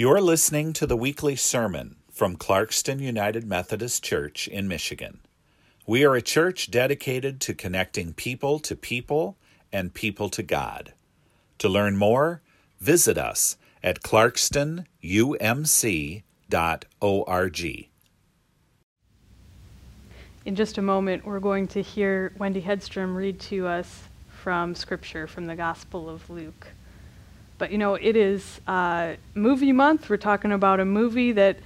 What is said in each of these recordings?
You're listening to the weekly sermon from Clarkston United Methodist Church in Michigan. We are a church dedicated to connecting people to people and people to God. To learn more, visit us at clarkstonumc.org. In just a moment, we're going to hear Wendy Hedstrom read to us from Scripture from the Gospel of Luke. But you know, it is uh, movie month. We're talking about a movie that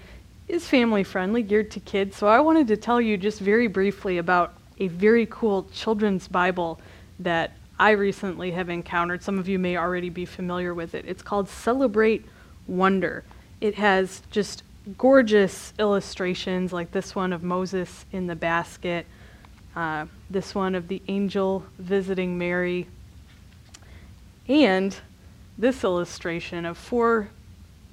is family friendly, geared to kids. So I wanted to tell you just very briefly about a very cool children's Bible that I recently have encountered. Some of you may already be familiar with it. It's called Celebrate Wonder. It has just gorgeous illustrations like this one of Moses in the basket, uh, this one of the angel visiting Mary, and this illustration of four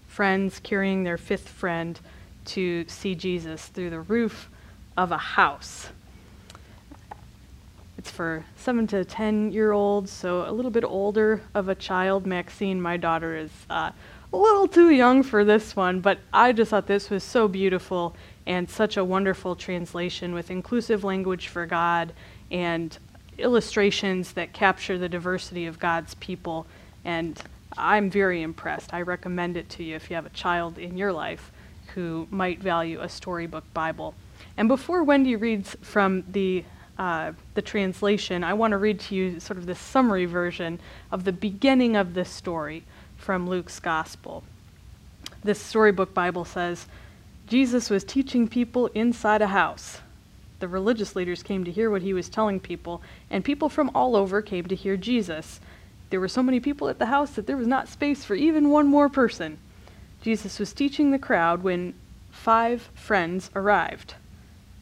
friends carrying their fifth friend to see Jesus through the roof of a house. It's for seven to ten year olds, so a little bit older of a child. Maxine, my daughter, is uh, a little too young for this one, but I just thought this was so beautiful and such a wonderful translation with inclusive language for God and illustrations that capture the diversity of God's people and I'm very impressed. I recommend it to you if you have a child in your life who might value a storybook Bible. And before Wendy reads from the uh, the translation, I want to read to you sort of the summary version of the beginning of this story from Luke's Gospel. This storybook Bible says Jesus was teaching people inside a house. The religious leaders came to hear what he was telling people, and people from all over came to hear Jesus. There were so many people at the house that there was not space for even one more person. Jesus was teaching the crowd when five friends arrived.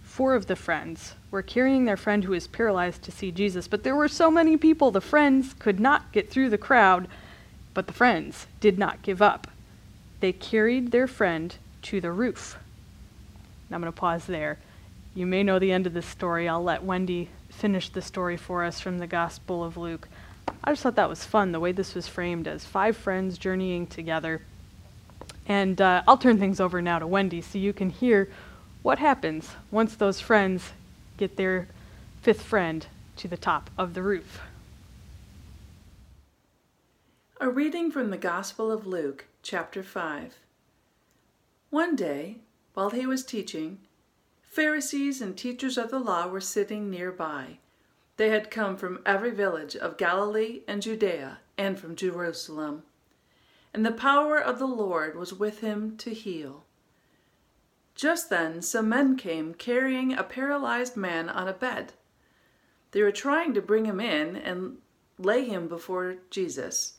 Four of the friends were carrying their friend who was paralyzed to see Jesus, but there were so many people, the friends could not get through the crowd, but the friends did not give up. They carried their friend to the roof. Now I'm going to pause there. You may know the end of this story. I'll let Wendy finish the story for us from the Gospel of Luke. I just thought that was fun, the way this was framed as five friends journeying together. And uh, I'll turn things over now to Wendy so you can hear what happens once those friends get their fifth friend to the top of the roof. A reading from the Gospel of Luke, chapter 5. One day, while he was teaching, Pharisees and teachers of the law were sitting nearby they had come from every village of Galilee and Judea and from Jerusalem. And the power of the Lord was with him to heal. Just then some men came carrying a paralyzed man on a bed. They were trying to bring him in and lay him before Jesus.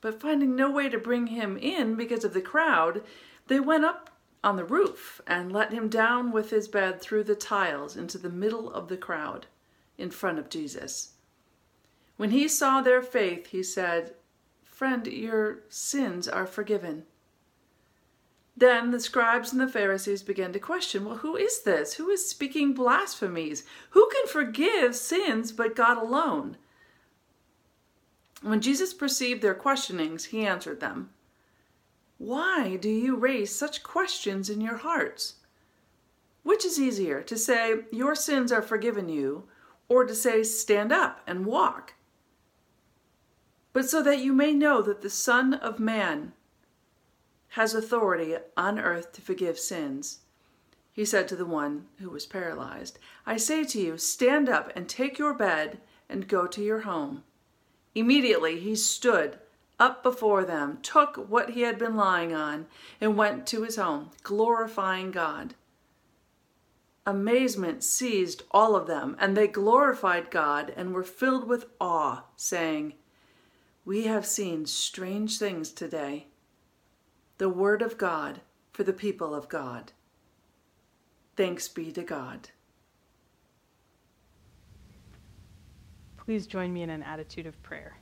But finding no way to bring him in because of the crowd, they went up on the roof and let him down with his bed through the tiles into the middle of the crowd in front of Jesus. When he saw their faith, he said, Friend, your sins are forgiven. Then the scribes and the Pharisees began to question, Well, who is this? Who is speaking blasphemies? Who can forgive sins but God alone? When Jesus perceived their questionings, he answered them, Why do you raise such questions in your hearts? Which is easier, to say, Your sins are forgiven you, or to say, Stand up and walk. But so that you may know that the Son of Man has authority on earth to forgive sins. He said to the one who was paralyzed, I say to you, stand up and take your bed and go to your home. Immediately he stood up before them, took what he had been lying on, and went to his home, glorifying God. Amazement seized all of them, and they glorified God and were filled with awe, saying, We have seen strange things today. The Word of God for the people of God. Thanks be to God. Please join me in an attitude of prayer.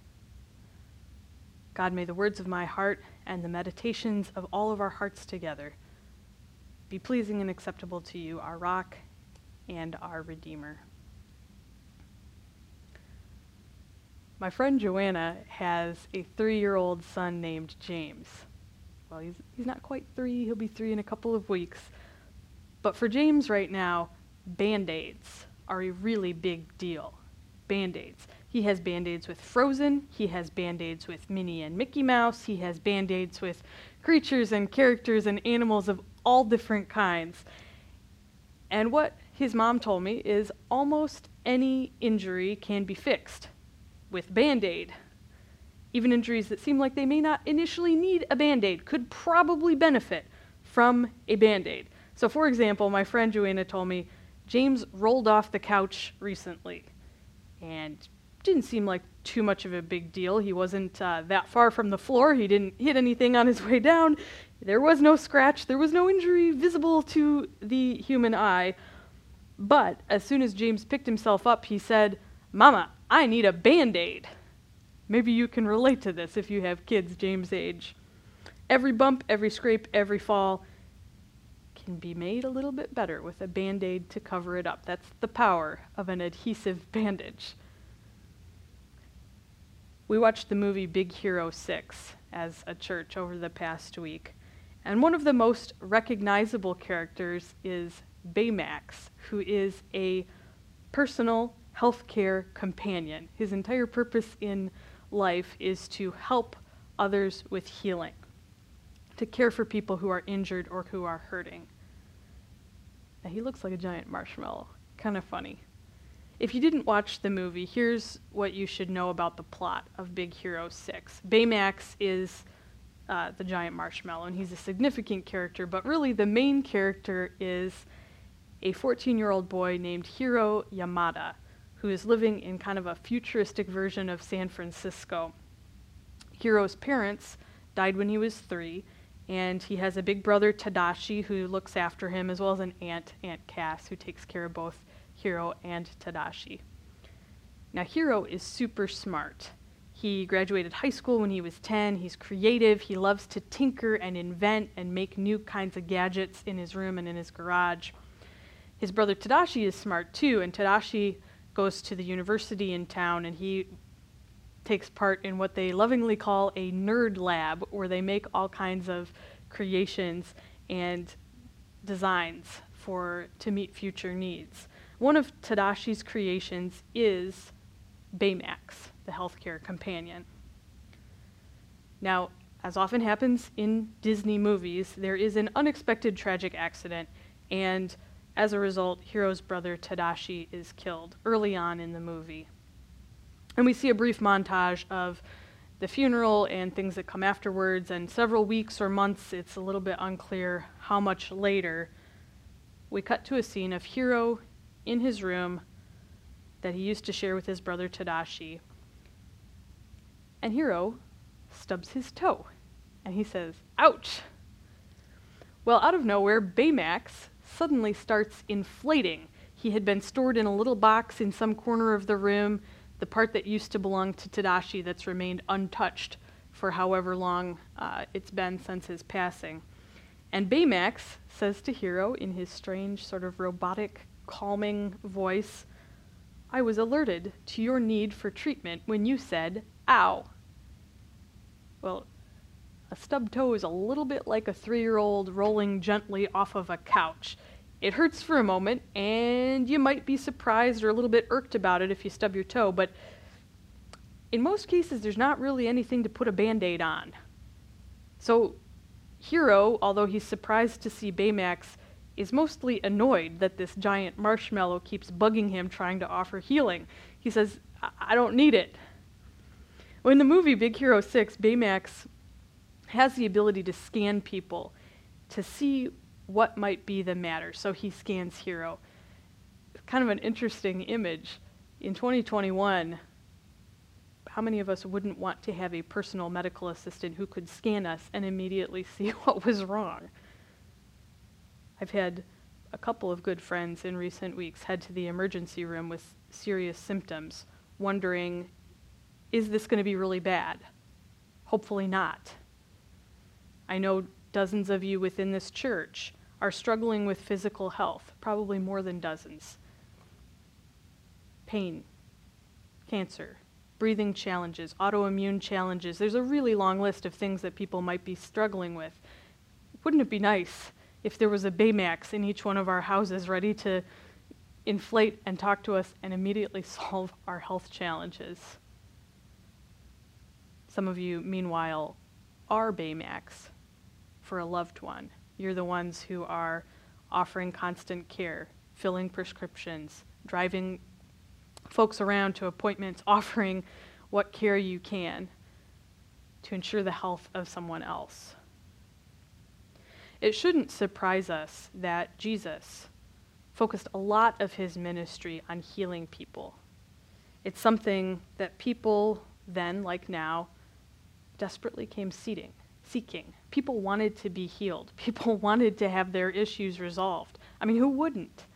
God, may the words of my heart and the meditations of all of our hearts together be pleasing and acceptable to you, our rock and our redeemer. My friend Joanna has a three year old son named James. Well, he's, he's not quite three, he'll be three in a couple of weeks. But for James right now, band aids are a really big deal. Band aids. He has band aids with Frozen, he has band aids with Minnie and Mickey Mouse, he has band aids with creatures and characters and animals of all different kinds. And what his mom told me is almost any injury can be fixed with band aid. Even injuries that seem like they may not initially need a band aid could probably benefit from a band aid. So, for example, my friend Joanna told me James rolled off the couch recently and didn't seem like too much of a big deal. He wasn't uh, that far from the floor. He didn't hit anything on his way down. There was no scratch. There was no injury visible to the human eye. But as soon as James picked himself up, he said, Mama, I need a band aid. Maybe you can relate to this if you have kids James' age. Every bump, every scrape, every fall can be made a little bit better with a band aid to cover it up. That's the power of an adhesive bandage. We watched the movie Big Hero 6 as a church over the past week, and one of the most recognizable characters is Baymax, who is a personal healthcare companion. His entire purpose in life is to help others with healing, to care for people who are injured or who are hurting. Now, he looks like a giant marshmallow. Kind of funny. If you didn't watch the movie, here's what you should know about the plot of Big Hero 6. Baymax is uh, the giant marshmallow, and he's a significant character, but really the main character is a 14 year old boy named Hiro Hamada, who is living in kind of a futuristic version of San Francisco. Hiro's parents died when he was three, and he has a big brother, Tadashi, who looks after him, as well as an aunt, Aunt Cass, who takes care of both Hiro and Tadashi. Now, Hiro is super smart. He graduated high school when he was 10. He's creative. He loves to tinker and invent and make new kinds of gadgets in his room and in his garage. His brother Tadashi is smart too, and Tadashi goes to the university in town and he takes part in what they lovingly call a nerd lab, where they make all kinds of creations and designs for to meet future needs. One of Tadashi's creations is Baymax, the healthcare companion. Now, as often happens in Disney movies, there is an unexpected tragic accident, and as a result, Hiro's brother Tadashi is killed early on in the movie. And we see a brief montage of the funeral and things that come afterwards, and several weeks or months, it's a little bit unclear how much later, we cut to a scene of Hiro in his room that he used to share with his brother Tadashi. And Hiro stubs his toe, and he says, Ouch! Well, out of nowhere, Baymax suddenly starts inflating. He had been stored in a little box in some corner of the room, the part that used to belong to Tadashi that's remained untouched for however long uh, it's been since his passing. And Baymax says to Hiro in his strange, sort of robotic, calming voice, I was alerted to your need for treatment when you said, ow. Well, a stubbed toe is a little bit like a three year old rolling gently off of a couch. It hurts for a moment, and you might be surprised or a little bit irked about it if you stub your toe, but in most cases, there's not really anything to put a band aid on. So, Hiro, although he's surprised to see Baymax, is mostly annoyed that this giant marshmallow keeps bugging him trying to offer healing. He says, I, I don't need it. In the movie Big Hero 6, Baymax has the ability to scan people to see what might be the matter. So he scans Hiro. Kind of an interesting image. In 2021, how many of us wouldn't want to have a personal medical assistant who could scan us and immediately see what was wrong? I've had a couple of good friends in recent weeks head to the emergency room with serious symptoms, wondering, is this going to be really bad? Hopefully not. I know dozens of you within this church are struggling with physical health, probably more than dozens. Pain, cancer, breathing challenges, autoimmune challenges. There's a really long list of things that people might be struggling with. Wouldn't it be nice if there was a Baymax in each one of our houses ready to inflate and talk to us and immediately solve our health challenges? Some of you, meanwhile, are Baymax for a loved one. You're the ones who are offering constant care, filling prescriptions, driving folks around to appointments, offering what care you can to ensure the health of someone else. It shouldn't surprise us that Jesus focused a lot of his ministry on healing people. It's something that people then, like now, desperately came seeking. seeking. People wanted to be healed. People wanted to have their issues resolved. I mean, who wouldn't?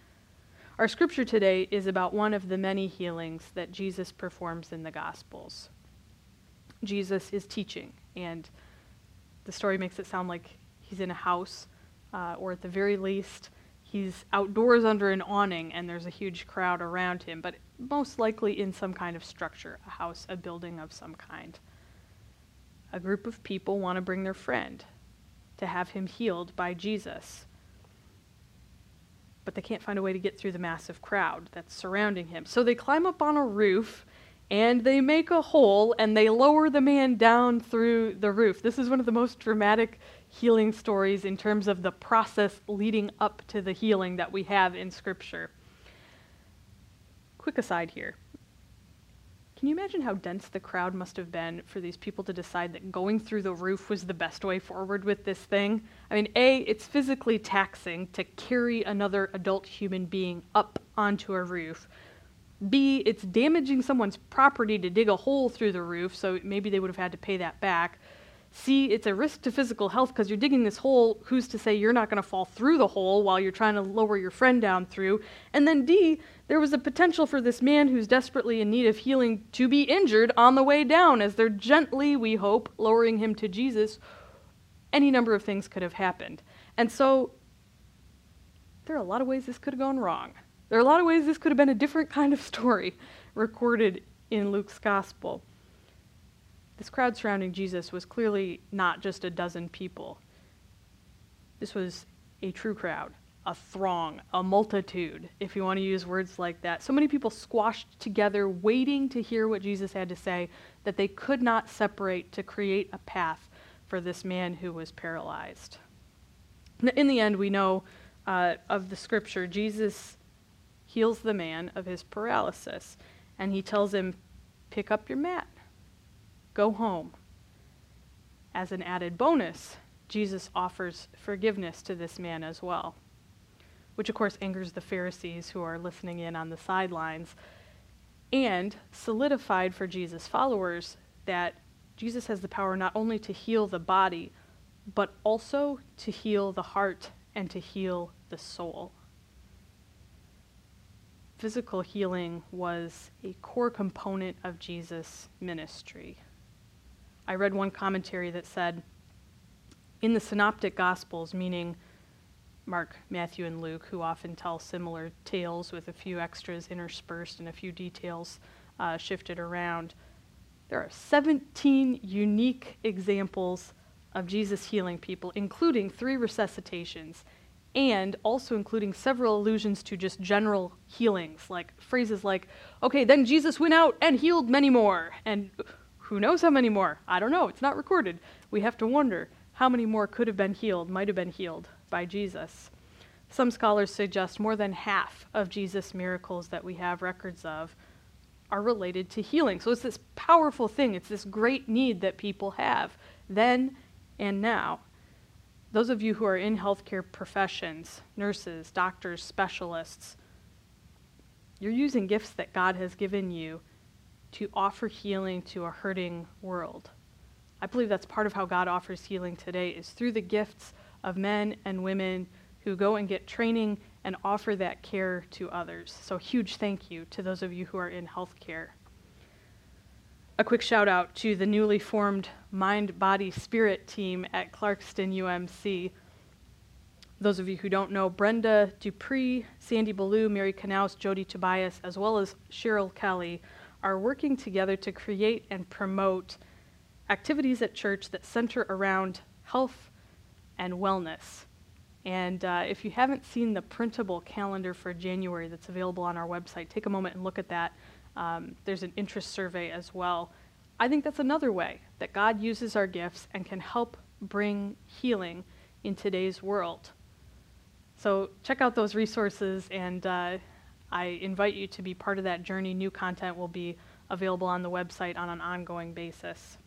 Our scripture today is about one of the many healings that Jesus performs in the Gospels. Jesus is teaching, and the story makes it sound like he's in a house, uh, or at the very least, he's outdoors under an awning and there's a huge crowd around him, but most likely in some kind of structure a house, a building of some kind. A group of people want to bring their friend to have him healed by Jesus but they can't find a way to get through the massive crowd that's surrounding him. So they climb up on a roof and they make a hole and they lower the man down through the roof. This is one of the most dramatic healing stories in terms of the process leading up to the healing that we have in Scripture. Quick aside here can you imagine how dense the crowd must have been for these people to decide that going through the roof was the best way forward with this thing? I mean, A, it's physically taxing to carry another adult human being up onto a roof. B, it's damaging someone's property to dig a hole through the roof, so maybe they would have had to pay that back. C, it's a risk to physical health because you're digging this hole. Who's to say you're not going to fall through the hole while you're trying to lower your friend down through? And then D, there was a potential for this man who's desperately in need of healing to be injured on the way down as they're gently, we hope, lowering him to Jesus. Any number of things could have happened. And so there are a lot of ways this could have gone wrong. There are a lot of ways this could have been a different kind of story recorded in Luke's gospel. This crowd surrounding Jesus was clearly not just a dozen people. This was a true crowd, a throng, a multitude, if you want to use words like that. So many people squashed together, waiting to hear what Jesus had to say, that they could not separate to create a path for this man who was paralyzed. In the end, we know uh, of the scripture, Jesus heals the man of his paralysis, and he tells him, Pick up your mat Go home. As an added bonus, Jesus offers forgiveness to this man as well, which of course angers the Pharisees who are listening in on the sidelines, and solidified for Jesus' followers that Jesus has the power not only to heal the body, but also to heal the heart and to heal the soul. Physical healing was a core component of Jesus' ministry. I read one commentary that said, in the synoptic gospels, meaning Mark, Matthew, and Luke, who often tell similar tales with a few extras interspersed and a few details uh, shifted around, there are 17 unique examples of Jesus healing people, including three resuscitations, and also including several allusions to just general healings, like phrases like, okay, then Jesus went out and healed many more, and who knows how many more? I don't know. It's not recorded. We have to wonder how many more could have been healed, might have been healed by Jesus. Some scholars suggest more than half of Jesus' miracles that we have records of are related to healing. So it's this powerful thing, it's this great need that people have then and now. Those of you who are in healthcare professions, nurses, doctors, specialists, you're using gifts that God has given you to offer healing to a hurting world. I believe that's part of how God offers healing today is through the gifts of men and women who go and get training and offer that care to others. So huge thank you to those of you who are in healthcare. A quick shout out to the newly formed Mind Body Spirit team at Clarkston UMC. Those of you who don't know, Brenda Dupree, Sandy Ballou, Mary Knaus, Jody Tobias, as well as Cheryl Kelly are working together to create and promote activities at church that center around health and wellness. And uh, if you haven't seen the printable calendar for January that's available on our website, take a moment and look at that. Um, there's an interest survey as well. I think that's another way that God uses our gifts and can help bring healing in today's world. So check out those resources, and uh, I invite you to be part of that journey. New content will be available on the website on an ongoing basis.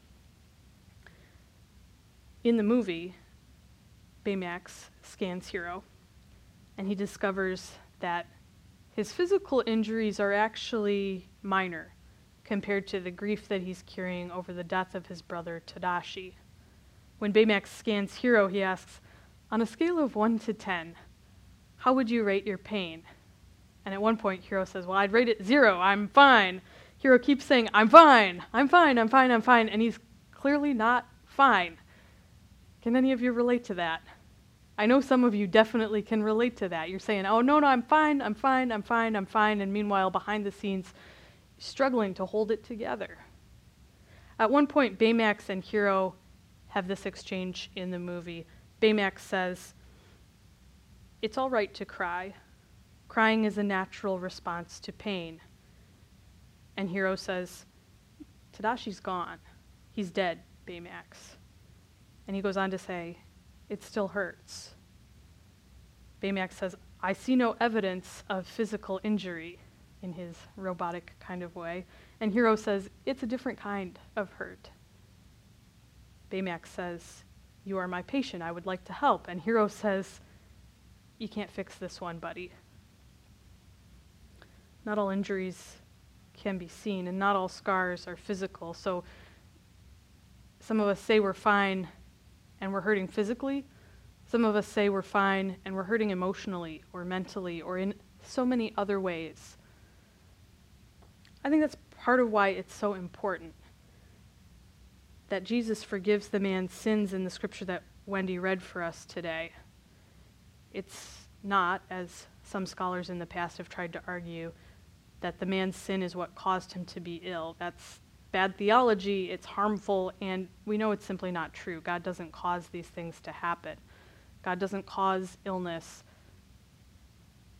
In the movie, Baymax scans Hiro, and he discovers that his physical injuries are actually minor compared to the grief that he's carrying over the death of his brother Tadashi. When Baymax scans Hiro, he asks, On a scale of 1 to 10, how would you rate your pain? And at one point, Hiro says, Well, I'd rate it zero. I'm fine. Hiro keeps saying, I'm fine. I'm fine. I'm fine. I'm fine. And he's clearly not fine. Can any of you relate to that? I know some of you definitely can relate to that. You're saying, Oh, no, no, I'm fine. I'm fine. I'm fine. I'm fine. And meanwhile, behind the scenes, struggling to hold it together. At one point, Baymax and Hiro have this exchange in the movie. Baymax says, It's all right to cry. Crying is a natural response to pain. And Hiro says, Tadashi's gone. He's dead, Baymax. And he goes on to say, It still hurts. Baymax says, I see no evidence of physical injury in his robotic kind of way. And Hiro says, It's a different kind of hurt. Baymax says, You are my patient. I would like to help. And Hiro says, You can't fix this one, buddy. Not all injuries can be seen, and not all scars are physical. So some of us say we're fine and we're hurting physically. Some of us say we're fine and we're hurting emotionally or mentally or in so many other ways. I think that's part of why it's so important that Jesus forgives the man's sins in the scripture that Wendy read for us today. It's not, as some scholars in the past have tried to argue, that the man's sin is what caused him to be ill. That's bad theology, it's harmful, and we know it's simply not true. God doesn't cause these things to happen. God doesn't cause illness.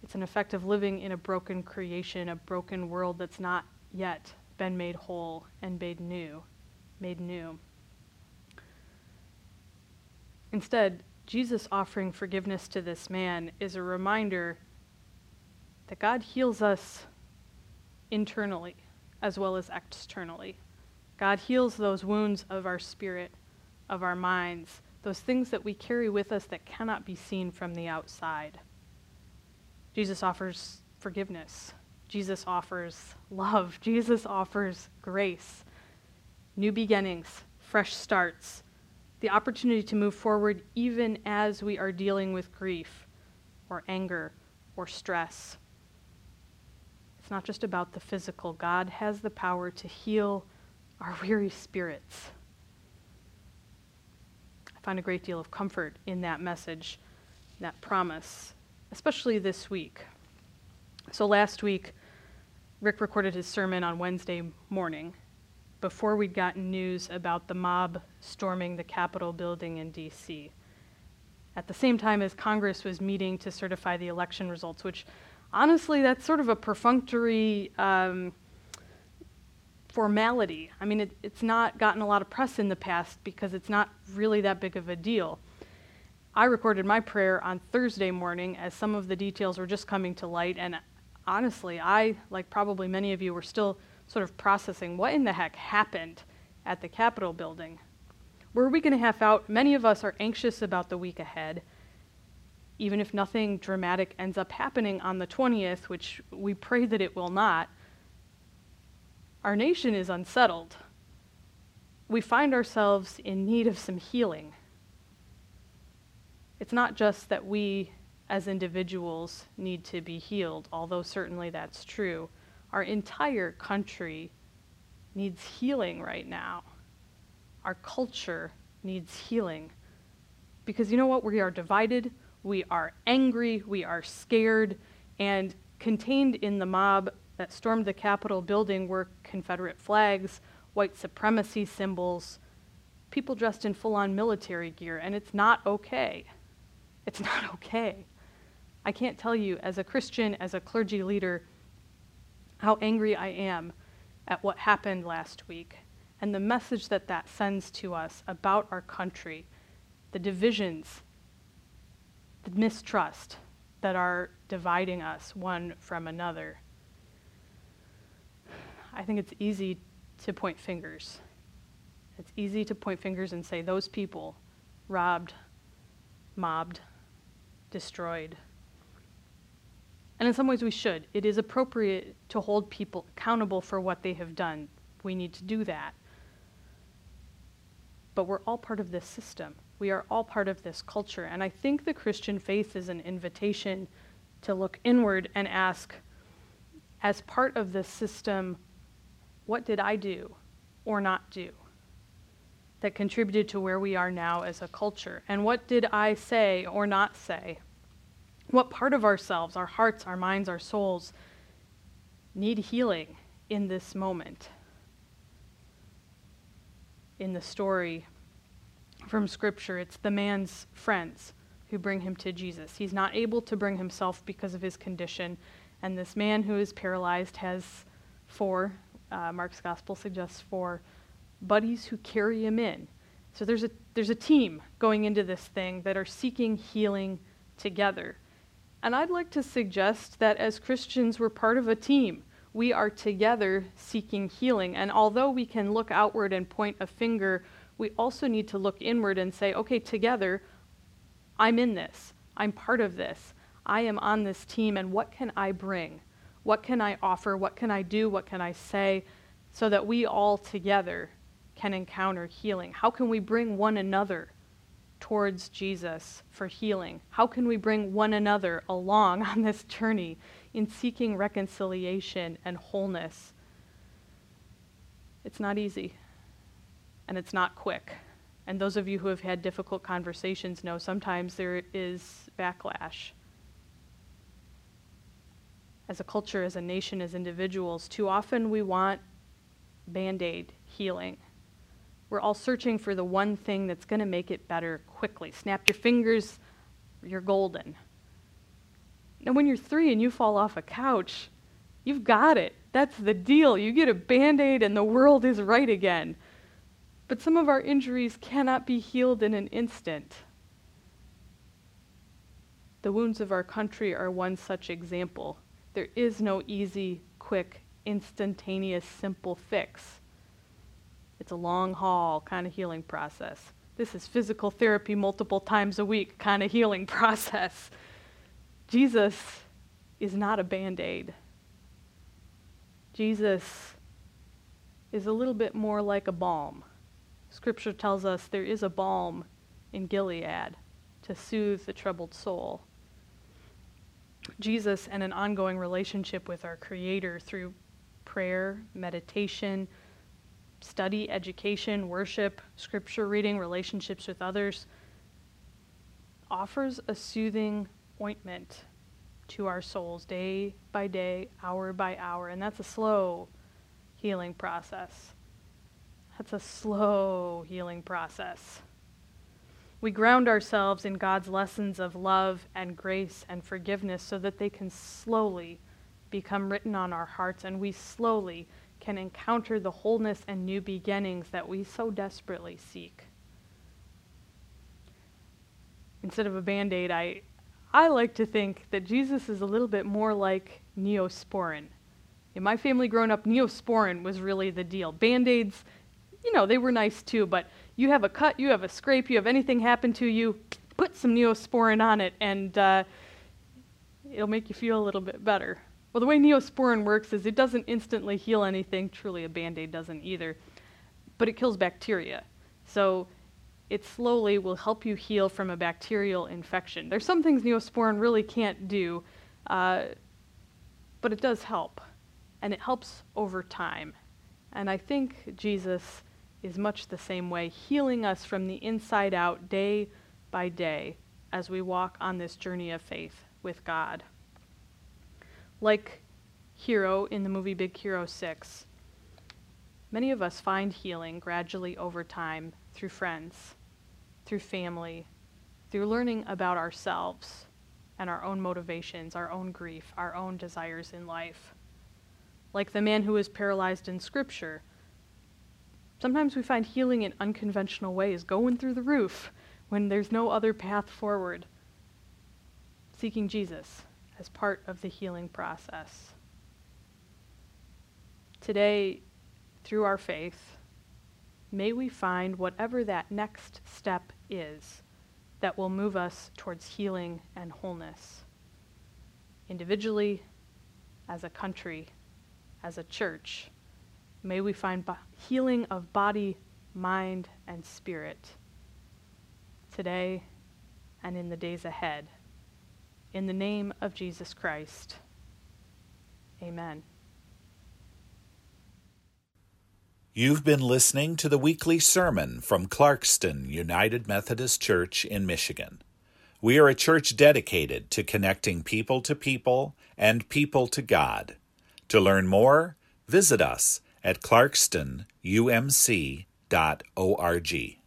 It's an effect of living in a broken creation, a broken world that's not yet been made whole and made new made new. Instead, Jesus offering forgiveness to this man is a reminder that God heals us internally as well as externally. God heals those wounds of our spirit, of our minds, those things that we carry with us that cannot be seen from the outside. Jesus offers forgiveness. Jesus offers love. Jesus offers grace new beginnings, fresh starts, the opportunity to move forward even as we are dealing with grief or anger or stress. It's not just about the physical. God has the power to heal our weary spirits. I find a great deal of comfort in that message, that promise, especially this week. So last week, Rick recorded his sermon on Wednesday morning, before we'd gotten news about the mob storming the Capitol building in D.C. At the same time as Congress was meeting to certify the election results, which honestly, that's sort of a perfunctory um, formality. I mean, it, it's not gotten a lot of press in the past because it's not really that big of a deal. I recorded my prayer on Thursday morning as some of the details were just coming to light, and honestly, I, like probably many of you, were still sort of processing what in the heck happened at the Capitol building. Were we going to half out? Many of us are anxious about the week ahead, even if nothing dramatic ends up happening on the 20th, which we pray that it will not. Our nation is unsettled. We find ourselves in need of some healing. It's not just that we as individuals need to be healed, although certainly that's true. Our entire country needs healing right now. Our culture needs healing. Because you know what? We are divided, we are angry, we are scared, and contained in the mob that stormed the Capitol building were Confederate flags, white supremacy symbols, people dressed in full on military gear, and it's not okay. It's not okay. I can't tell you, as a Christian, as a clergy leader, how angry I am at what happened last week and the message that that sends to us about our country, the divisions, mistrust that are dividing us one from another. I think it's easy to point fingers. It's easy to point fingers and say, those people robbed, mobbed, destroyed. And in some ways, we should. It is appropriate to hold people accountable for what they have done. We need to do that. But we're all part of this system. We are all part of this culture. And I think the Christian faith is an invitation to look inward and ask, as part of this system, what did I do or not do that contributed to where we are now as a culture? And what did I say or not say? What part of ourselves, our hearts, our minds, our souls, need healing in this moment? In the story from Scripture, it's the man's friends who bring him to Jesus. He's not able to bring himself because of his condition, and this man who is paralyzed has four uh, Mark's gospel suggests four, buddies who carry him in. So there's a there's a team going into this thing that are seeking healing together. And I'd like to suggest that as Christians we're part of a team. We are together seeking healing. And although we can look outward and point a finger, we also need to look inward and say, okay, together, I'm in this. I'm part of this. I am on this team, and what can I bring? What can I offer? What can I do? What can I say so that we all together can encounter healing? How can we bring one another towards Jesus for healing? How can we bring one another along on this journey in seeking reconciliation and wholeness? It's not easy, and it's not quick. And those of you who have had difficult conversations know sometimes there is backlash as a culture, as a nation, as individuals, too often we want band aid healing. We're all searching for the one thing that's going to make it better quickly. Snap your fingers, you're golden. And when you're three and you fall off a couch, you've got it. That's the deal. You get a band aid and the world is right again. But some of our injuries cannot be healed in an instant. The wounds of our country are one such example. There is no easy, quick, instantaneous, simple fix. It's a long haul kind of healing process. This is physical therapy multiple times a week kind of healing process. Jesus is not a band aid. Jesus is a little bit more like a balm. Scripture tells us there is a balm in Gilead to soothe the troubled soul. Jesus and an ongoing relationship with our Creator through prayer, meditation, study, education, worship, scripture reading, relationships with others, offers a soothing ointment to our souls day by day, hour by hour. And that's a slow healing process. That's a slow healing process. We ground ourselves in God's lessons of love and grace and forgiveness so that they can slowly become written on our hearts and we slowly can encounter the wholeness and new beginnings that we so desperately seek. Instead of a band aid, I, I like to think that Jesus is a little bit more like neosporin. In my family growing up, neosporin was really the deal. Band aids, you know, they were nice too, but you have a cut, you have a scrape, you have anything happen to you, put some neosporin on it, and uh, it'll make you feel a little bit better. Well, the way neosporin works is it doesn't instantly heal anything. Truly, a band aid doesn't either. But it kills bacteria. So it slowly will help you heal from a bacterial infection. There's some things neosporin really can't do, uh, but it does help. And it helps over time. And I think Jesus is much the same way, healing us from the inside out day by day as we walk on this journey of faith with God. Like Hiro in the movie Big Hero 6. Many of us find healing gradually over time through friends, through family, through learning about ourselves and our own motivations, our own grief, our own desires in life. Like the man who was paralyzed in Scripture, sometimes we find healing in unconventional ways, going through the roof when there's no other path forward, seeking Jesus as part of the healing process. Today, through our faith, may we find whatever that next step is that will move us towards healing and wholeness. Individually, as a country, as a church, may we find bo- healing of body, mind, and spirit today and in the days ahead. In the name of Jesus Christ, amen. You've been listening to the weekly sermon from Clarkston United Methodist Church in Michigan. We are a church dedicated to connecting people to people and people to God. To learn more, visit us at clarkstonumc.org.